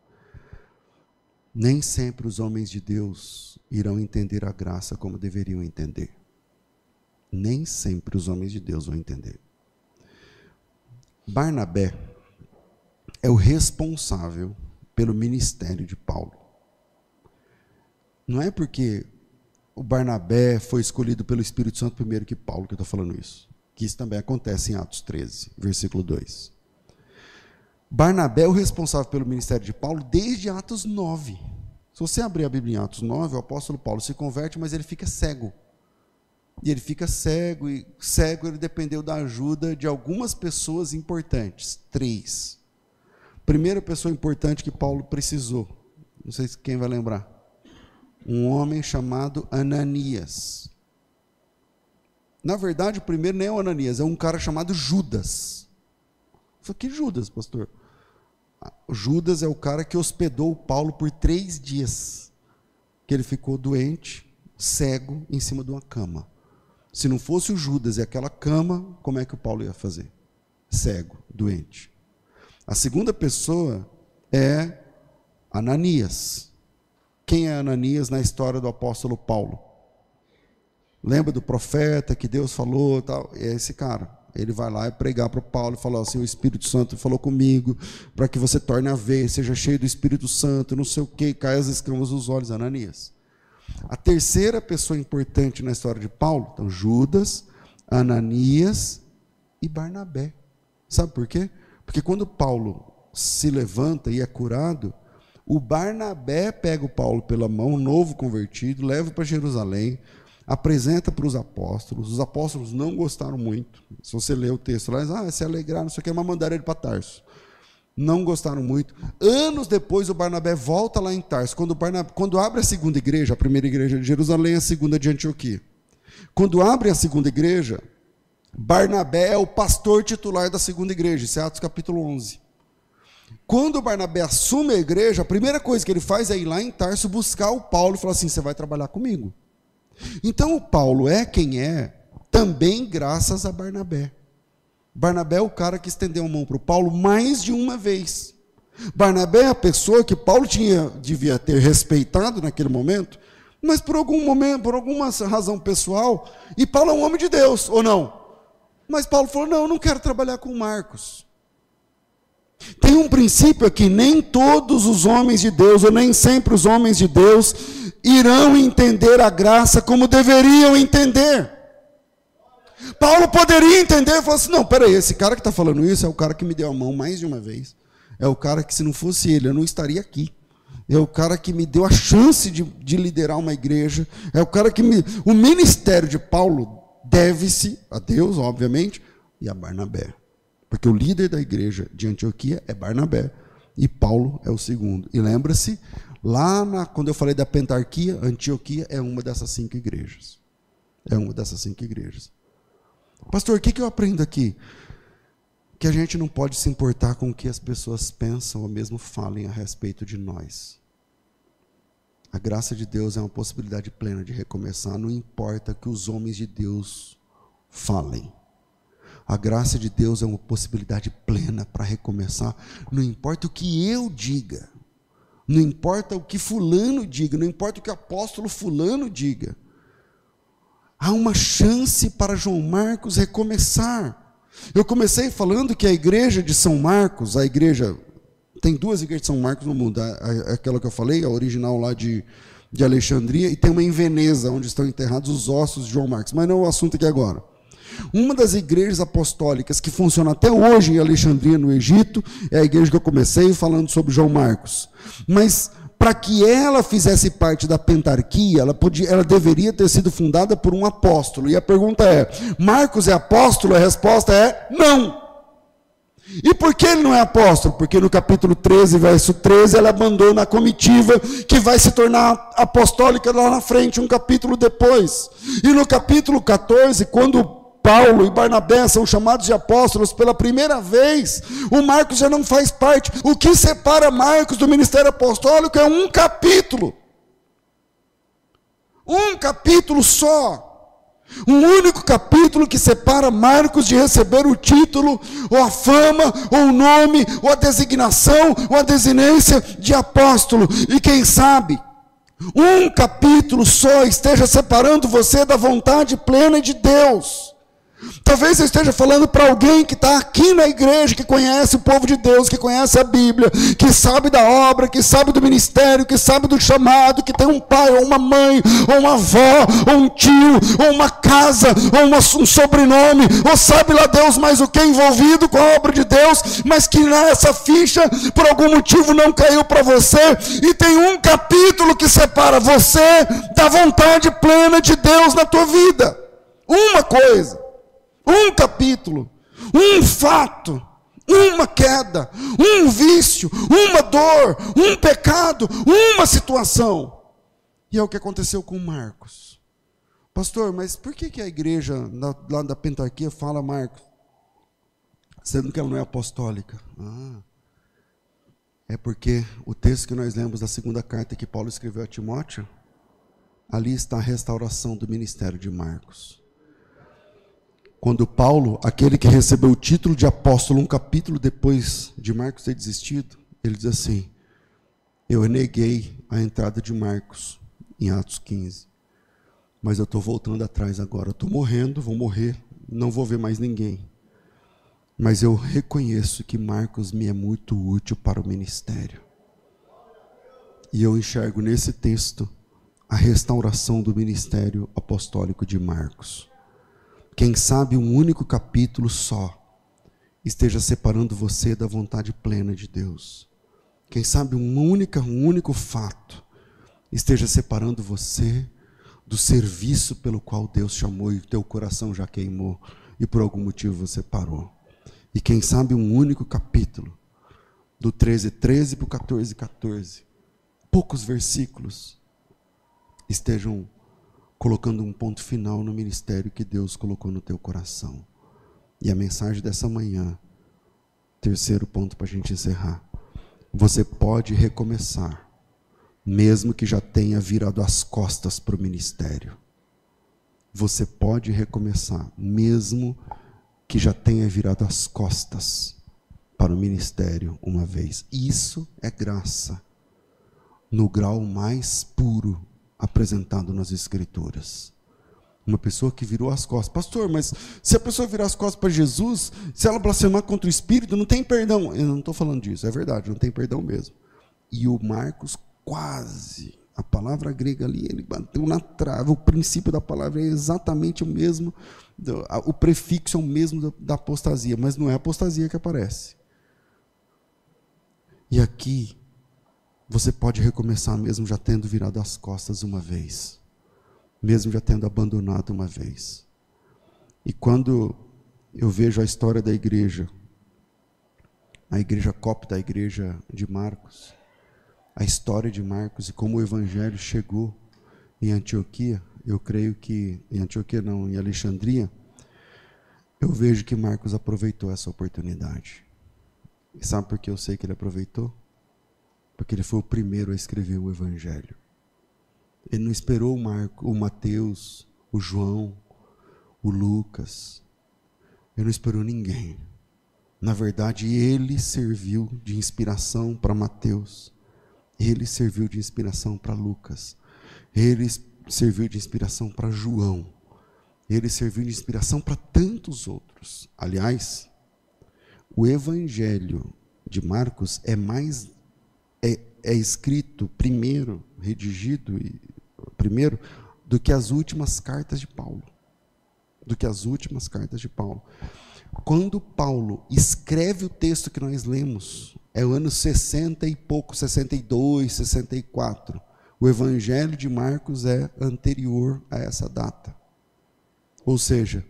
Nem sempre os homens de Deus irão entender a graça como deveriam entender. Nem sempre os homens de Deus vão entender. Barnabé é o responsável pelo ministério de Paulo. Não é porque o Barnabé foi escolhido pelo Espírito Santo primeiro que Paulo que eu estou falando isso. Que isso também acontece em Atos 13, versículo 2. Barnabé é o responsável pelo ministério de Paulo desde Atos 9. Se você abrir a Bíblia em Atos 9, o apóstolo Paulo se converte, mas ele fica cego. E ele fica cego, e cego ele dependeu da ajuda de algumas pessoas importantes. Três. Primeira pessoa importante que Paulo precisou. Não sei quem vai lembrar um homem chamado Ananias. Na verdade, o primeiro nem é o Ananias, é um cara chamado Judas. Falei, que Judas, pastor? Judas é o cara que hospedou Paulo por três dias. Que ele ficou doente, cego, em cima de uma cama. Se não fosse o Judas e aquela cama, como é que o Paulo ia fazer? Cego, doente. A segunda pessoa é Ananias. Quem é Ananias na história do apóstolo Paulo? Lembra do profeta que Deus falou, tal? É esse cara. Ele vai lá e pregar para Paulo e falar assim: o Espírito Santo falou comigo para que você torne a ver, seja cheio do Espírito Santo, não sei o que, caia as escamas dos olhos. Ananias. A terceira pessoa importante na história de Paulo, então Judas, Ananias e Barnabé. Sabe por quê? Porque quando Paulo se levanta e é curado, o Barnabé pega o Paulo pela mão, novo convertido, leva para Jerusalém, apresenta para os apóstolos. Os apóstolos não gostaram muito. Se você ler o texto lá, ah, se alegraram, não sei o que, mas mandaram ele para Tarso. Não gostaram muito. Anos depois, o Barnabé volta lá em Tarso. Quando, Barnabé, quando abre a segunda igreja, a primeira igreja de Jerusalém, a segunda de Antioquia. Quando abre a segunda igreja, Barnabé é o pastor titular da segunda igreja. Isso é Atos capítulo 11. Quando Barnabé assume a igreja, a primeira coisa que ele faz é ir lá em Tarso buscar o Paulo e falar assim: você vai trabalhar comigo. Então o Paulo é quem é, também graças a Barnabé. Barnabé é o cara que estendeu a mão para o Paulo mais de uma vez. Barnabé é a pessoa que Paulo tinha, devia ter respeitado naquele momento, mas por algum momento, por alguma razão pessoal, e Paulo é um homem de Deus, ou não? Mas Paulo falou: não, eu não quero trabalhar com Marcos. Tem um princípio aqui: nem todos os homens de Deus, ou nem sempre os homens de Deus, irão entender a graça como deveriam entender. Paulo poderia entender e falar assim: não, peraí, esse cara que está falando isso é o cara que me deu a mão mais de uma vez. É o cara que, se não fosse ele, eu não estaria aqui. É o cara que me deu a chance de, de liderar uma igreja. É o cara que me. O ministério de Paulo deve-se a Deus, obviamente, e a Barnabé. Porque o líder da igreja de Antioquia é Barnabé e Paulo é o segundo. E lembra-se, lá na, quando eu falei da pentarquia, Antioquia é uma dessas cinco igrejas. É uma dessas cinco igrejas. Pastor, o que, que eu aprendo aqui? Que a gente não pode se importar com o que as pessoas pensam ou mesmo falem a respeito de nós. A graça de Deus é uma possibilidade plena de recomeçar, não importa que os homens de Deus falem. A graça de Deus é uma possibilidade plena para recomeçar. Não importa o que eu diga, não importa o que Fulano diga, não importa o que o apóstolo Fulano diga. Há uma chance para João Marcos recomeçar. Eu comecei falando que a igreja de São Marcos, a igreja. Tem duas igrejas de São Marcos no mundo. Aquela que eu falei, a original lá de, de Alexandria, e tem uma em Veneza, onde estão enterrados os ossos de João Marcos. Mas não é o assunto aqui agora. Uma das igrejas apostólicas que funciona até hoje em Alexandria, no Egito, é a igreja que eu comecei falando sobre João Marcos. Mas para que ela fizesse parte da pentarquia, ela, podia, ela deveria ter sido fundada por um apóstolo. E a pergunta é: Marcos é apóstolo? A resposta é não. E por que ele não é apóstolo? Porque no capítulo 13, verso 13, ela abandona a comitiva que vai se tornar apostólica lá na frente, um capítulo depois. E no capítulo 14, quando Paulo e Barnabé são chamados de apóstolos pela primeira vez, o Marcos já não faz parte. O que separa Marcos do ministério apostólico é um capítulo. Um capítulo só. Um único capítulo que separa Marcos de receber o título, ou a fama, ou o nome, ou a designação, ou a desinência de apóstolo. E quem sabe, um capítulo só esteja separando você da vontade plena de Deus. Talvez eu esteja falando para alguém que está aqui na igreja, que conhece o povo de Deus, que conhece a Bíblia, que sabe da obra, que sabe do ministério, que sabe do chamado, que tem um pai, ou uma mãe, ou uma avó, ou um tio, ou uma casa, ou uma, um sobrenome, ou sabe lá Deus mais o que envolvido com a obra de Deus, mas que nessa ficha, por algum motivo, não caiu para você, e tem um capítulo que separa você da vontade plena de Deus na tua vida. Uma coisa um capítulo, um fato, uma queda, um vício, uma dor, um pecado, uma situação. E é o que aconteceu com Marcos. Pastor, mas por que, que a igreja lá da Pentarquia fala Marcos? Sendo que ela não é apostólica. Ah, é porque o texto que nós lemos da segunda carta que Paulo escreveu a Timóteo, ali está a restauração do ministério de Marcos. Quando Paulo, aquele que recebeu o título de apóstolo um capítulo depois de Marcos ter desistido, ele diz assim: Eu neguei a entrada de Marcos em Atos 15, mas eu estou voltando atrás agora. Estou morrendo, vou morrer, não vou ver mais ninguém. Mas eu reconheço que Marcos me é muito útil para o ministério. E eu enxergo nesse texto a restauração do ministério apostólico de Marcos. Quem sabe um único capítulo só esteja separando você da vontade plena de Deus. Quem sabe um único, um único fato esteja separando você do serviço pelo qual Deus chamou e teu coração já queimou e por algum motivo você parou. E quem sabe um único capítulo, do 13, 13 para o 14, 14, poucos versículos, estejam colocando um ponto final no ministério que Deus colocou no teu coração. E a mensagem dessa manhã, terceiro ponto para a gente encerrar. Você pode recomeçar, mesmo que já tenha virado as costas para o ministério. Você pode recomeçar, mesmo que já tenha virado as costas para o ministério uma vez. Isso é graça, no grau mais puro apresentado nas Escrituras. Uma pessoa que virou as costas. Pastor, mas se a pessoa virar as costas para Jesus, se ela blasfemar contra o Espírito, não tem perdão. Eu não estou falando disso, é verdade, não tem perdão mesmo. E o Marcos quase, a palavra grega ali, ele bateu na trave. O princípio da palavra é exatamente o mesmo, o prefixo é o mesmo da apostasia, mas não é a apostasia que aparece. E aqui, você pode recomeçar mesmo já tendo virado as costas uma vez, mesmo já tendo abandonado uma vez. E quando eu vejo a história da igreja, a igreja cópita, a igreja de Marcos, a história de Marcos e como o evangelho chegou em Antioquia, eu creio que em Antioquia não, em Alexandria, eu vejo que Marcos aproveitou essa oportunidade. E sabe por que eu sei que ele aproveitou? Porque ele foi o primeiro a escrever o evangelho. Ele não esperou o Marco, o Mateus, o João, o Lucas. Ele não esperou ninguém. Na verdade, ele serviu de inspiração para Mateus. Ele serviu de inspiração para Lucas. Ele serviu de inspiração para João. Ele serviu de inspiração para tantos outros. Aliás, o evangelho de Marcos é mais é, é escrito primeiro, redigido e primeiro do que as últimas cartas de Paulo. Do que as últimas cartas de Paulo. Quando Paulo escreve o texto que nós lemos, é o ano 60 e pouco, 62, 64. O Evangelho de Marcos é anterior a essa data. Ou seja,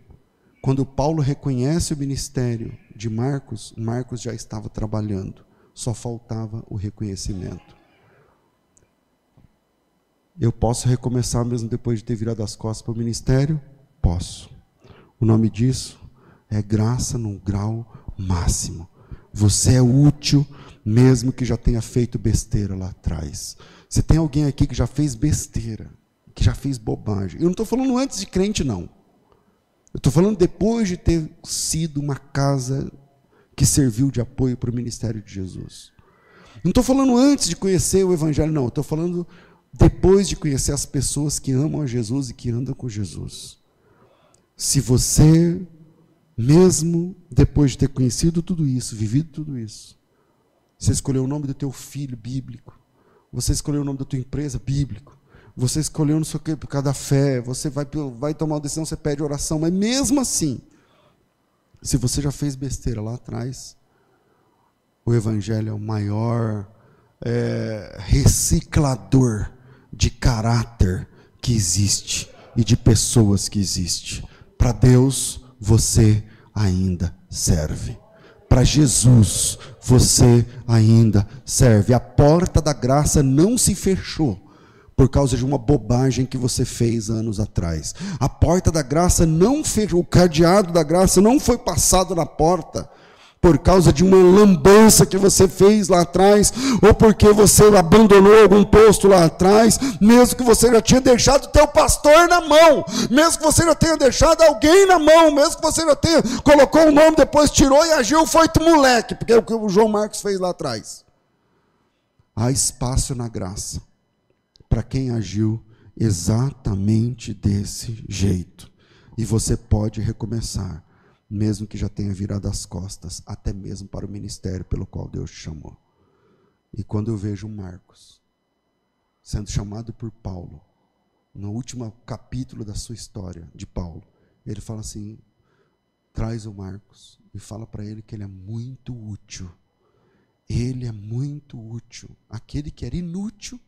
quando Paulo reconhece o ministério de Marcos, Marcos já estava trabalhando, só faltava o reconhecimento. Eu posso recomeçar mesmo depois de ter virado as costas para o ministério? Posso. O nome disso é graça num grau máximo. Você é útil, mesmo que já tenha feito besteira lá atrás. Se tem alguém aqui que já fez besteira, que já fez bobagem, eu não estou falando antes de crente, não. Eu estou falando depois de ter sido uma casa que serviu de apoio para o ministério de Jesus. Não estou falando antes de conhecer o Evangelho, não. Estou falando depois de conhecer as pessoas que amam a Jesus e que andam com Jesus. Se você mesmo depois de ter conhecido tudo isso, vivido tudo isso, você escolheu o nome do teu filho bíblico, você escolheu o nome da tua empresa bíblico, você escolheu no seu por causa da fé, você vai, vai tomar uma decisão, você pede oração, mas mesmo assim, se você já fez besteira lá atrás, o Evangelho é o maior é, reciclador de caráter que existe e de pessoas que existe. Para Deus, você ainda serve. Para Jesus, você ainda serve. A porta da graça não se fechou por causa de uma bobagem que você fez anos atrás. A porta da graça não fechou, o cadeado da graça não foi passado na porta por causa de uma lambança que você fez lá atrás, ou porque você abandonou algum posto lá atrás, mesmo que você já tinha deixado o teu pastor na mão, mesmo que você já tenha deixado alguém na mão, mesmo que você já tenha colocou o nome, depois tirou e agiu, foi moleque, porque é o que o João Marcos fez lá atrás. Há espaço na graça para quem agiu exatamente desse jeito. E você pode recomeçar mesmo que já tenha virado as costas, até mesmo para o ministério pelo qual Deus te chamou. E quando eu vejo Marcos sendo chamado por Paulo, no último capítulo da sua história de Paulo, ele fala assim: traz o Marcos e fala para ele que ele é muito útil. Ele é muito útil. Aquele que era inútil,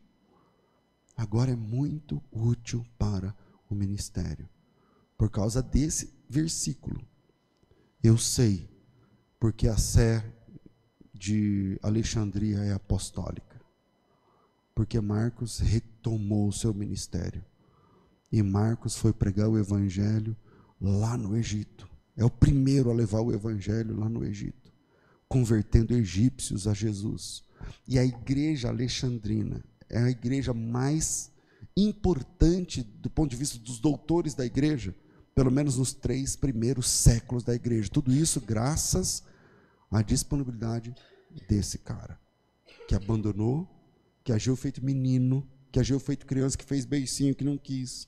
agora é muito útil para o ministério. Por causa desse versículo, eu sei, porque a sé de Alexandria é apostólica. Porque Marcos retomou o seu ministério. E Marcos foi pregar o evangelho lá no Egito. É o primeiro a levar o evangelho lá no Egito, convertendo egípcios a Jesus. E a igreja alexandrina é a igreja mais importante do ponto de vista dos doutores da igreja, pelo menos nos três primeiros séculos da igreja. Tudo isso graças à disponibilidade desse cara, que abandonou, que agiu feito menino, que agiu feito criança, que fez beicinho, que não quis,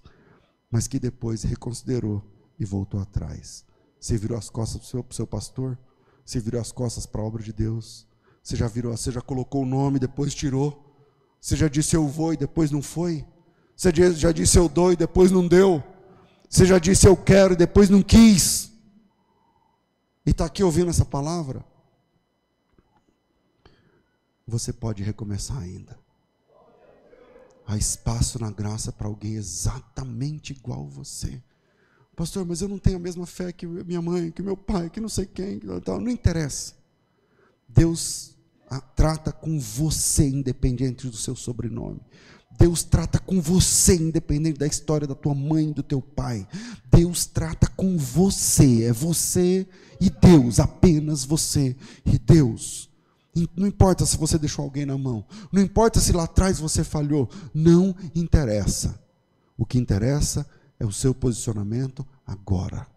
mas que depois reconsiderou e voltou atrás. Você virou as costas para o seu, seu pastor? Você virou as costas para a obra de Deus? Você já virou, você já colocou o nome, depois tirou? Você já disse eu vou e depois não foi? Você já disse eu dou e depois não deu? Você já disse eu quero e depois não quis. E está aqui ouvindo essa palavra. você pode recomeçar ainda. Há espaço na graça para alguém exatamente igual você. Pastor, mas eu não tenho a mesma fé que minha mãe, que meu pai, que não sei quem, que tal. Não interessa. Deus trata com você, independente do seu sobrenome. Deus trata com você, independente da história da tua mãe, do teu pai. Deus trata com você, é você e Deus, apenas você e Deus. Não importa se você deixou alguém na mão, não importa se lá atrás você falhou, não interessa. O que interessa é o seu posicionamento agora.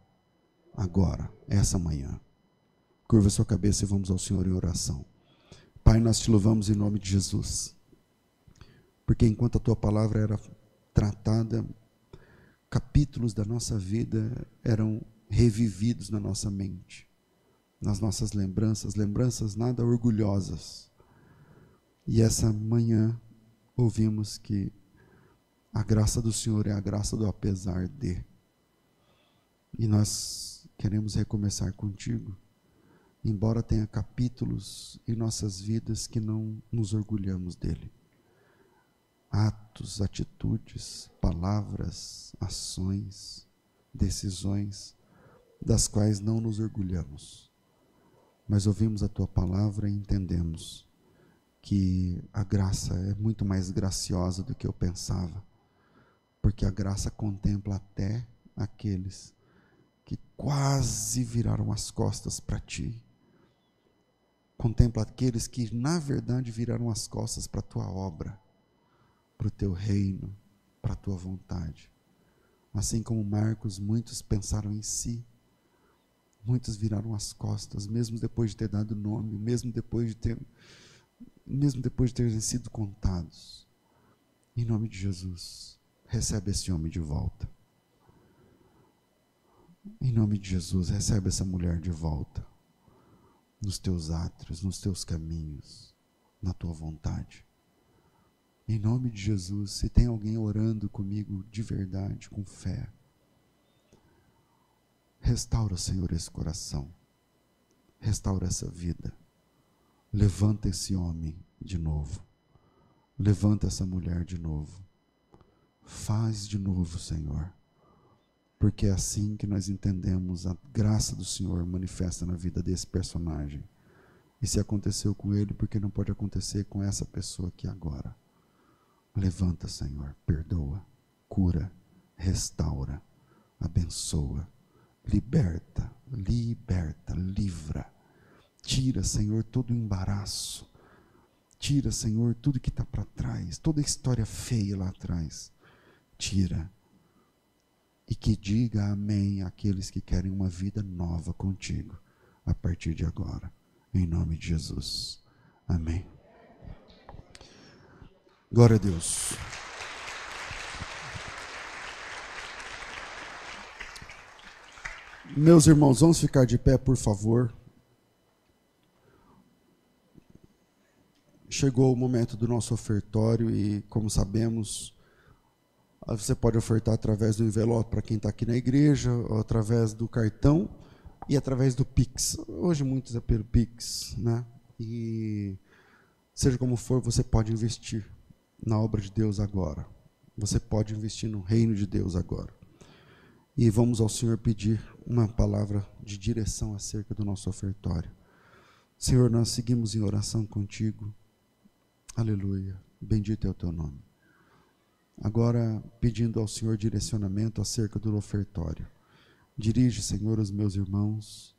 Agora, essa manhã. Curva sua cabeça e vamos ao Senhor em oração. Pai, nós te louvamos em nome de Jesus. Porque enquanto a tua palavra era tratada, capítulos da nossa vida eram revividos na nossa mente nas nossas lembranças, lembranças nada orgulhosas. E essa manhã ouvimos que a graça do Senhor é a graça do apesar de. E nós queremos recomeçar contigo, embora tenha capítulos em nossas vidas que não nos orgulhamos dele. Atos, atitudes, palavras, ações, decisões das quais não nos orgulhamos mas ouvimos a tua palavra e entendemos que a graça é muito mais graciosa do que eu pensava, porque a graça contempla até aqueles que quase viraram as costas para ti. Contempla aqueles que, na verdade, viraram as costas para a tua obra, para o teu reino, para a tua vontade. Assim como Marcos, muitos pensaram em si, Muitos viraram as costas, mesmo depois de ter dado nome, mesmo depois de ter, mesmo depois de terem sido contados. Em nome de Jesus, recebe esse homem de volta. Em nome de Jesus, recebe essa mulher de volta. Nos teus átrios, nos teus caminhos, na tua vontade. Em nome de Jesus, se tem alguém orando comigo de verdade, com fé, Restaura, Senhor, esse coração. Restaura essa vida. Levanta esse homem de novo. Levanta essa mulher de novo. Faz de novo, Senhor. Porque é assim que nós entendemos a graça do Senhor manifesta na vida desse personagem. E se aconteceu com ele, porque não pode acontecer com essa pessoa aqui agora? Levanta, Senhor, perdoa, cura, restaura, abençoa liberta, liberta, livra. Tira, Senhor, todo o embaraço. Tira, Senhor, tudo que está para trás, toda a história feia lá atrás. Tira. E que diga amém àqueles que querem uma vida nova contigo, a partir de agora. Em nome de Jesus. Amém. Glória a Deus. Meus irmãos, vamos ficar de pé, por favor. Chegou o momento do nosso ofertório e, como sabemos, você pode ofertar através do envelope para quem está aqui na igreja, ou através do cartão e através do Pix. Hoje muitos é pelo Pix, né? E seja como for, você pode investir na obra de Deus agora. Você pode investir no reino de Deus agora. E vamos ao Senhor pedir uma palavra de direção acerca do nosso ofertório. Senhor, nós seguimos em oração contigo. Aleluia. Bendito é o teu nome. Agora, pedindo ao Senhor direcionamento acerca do ofertório. Dirige, Senhor, os meus irmãos.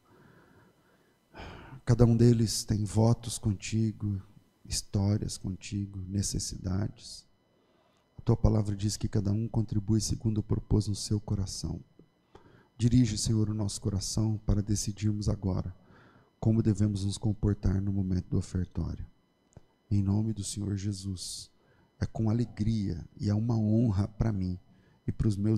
Cada um deles tem votos contigo, histórias contigo, necessidades. A tua palavra diz que cada um contribui segundo o propósito no seu coração. Dirige, Senhor, o nosso coração para decidirmos agora como devemos nos comportar no momento do ofertório. Em nome do Senhor Jesus. É com alegria e é uma honra para mim e para os meus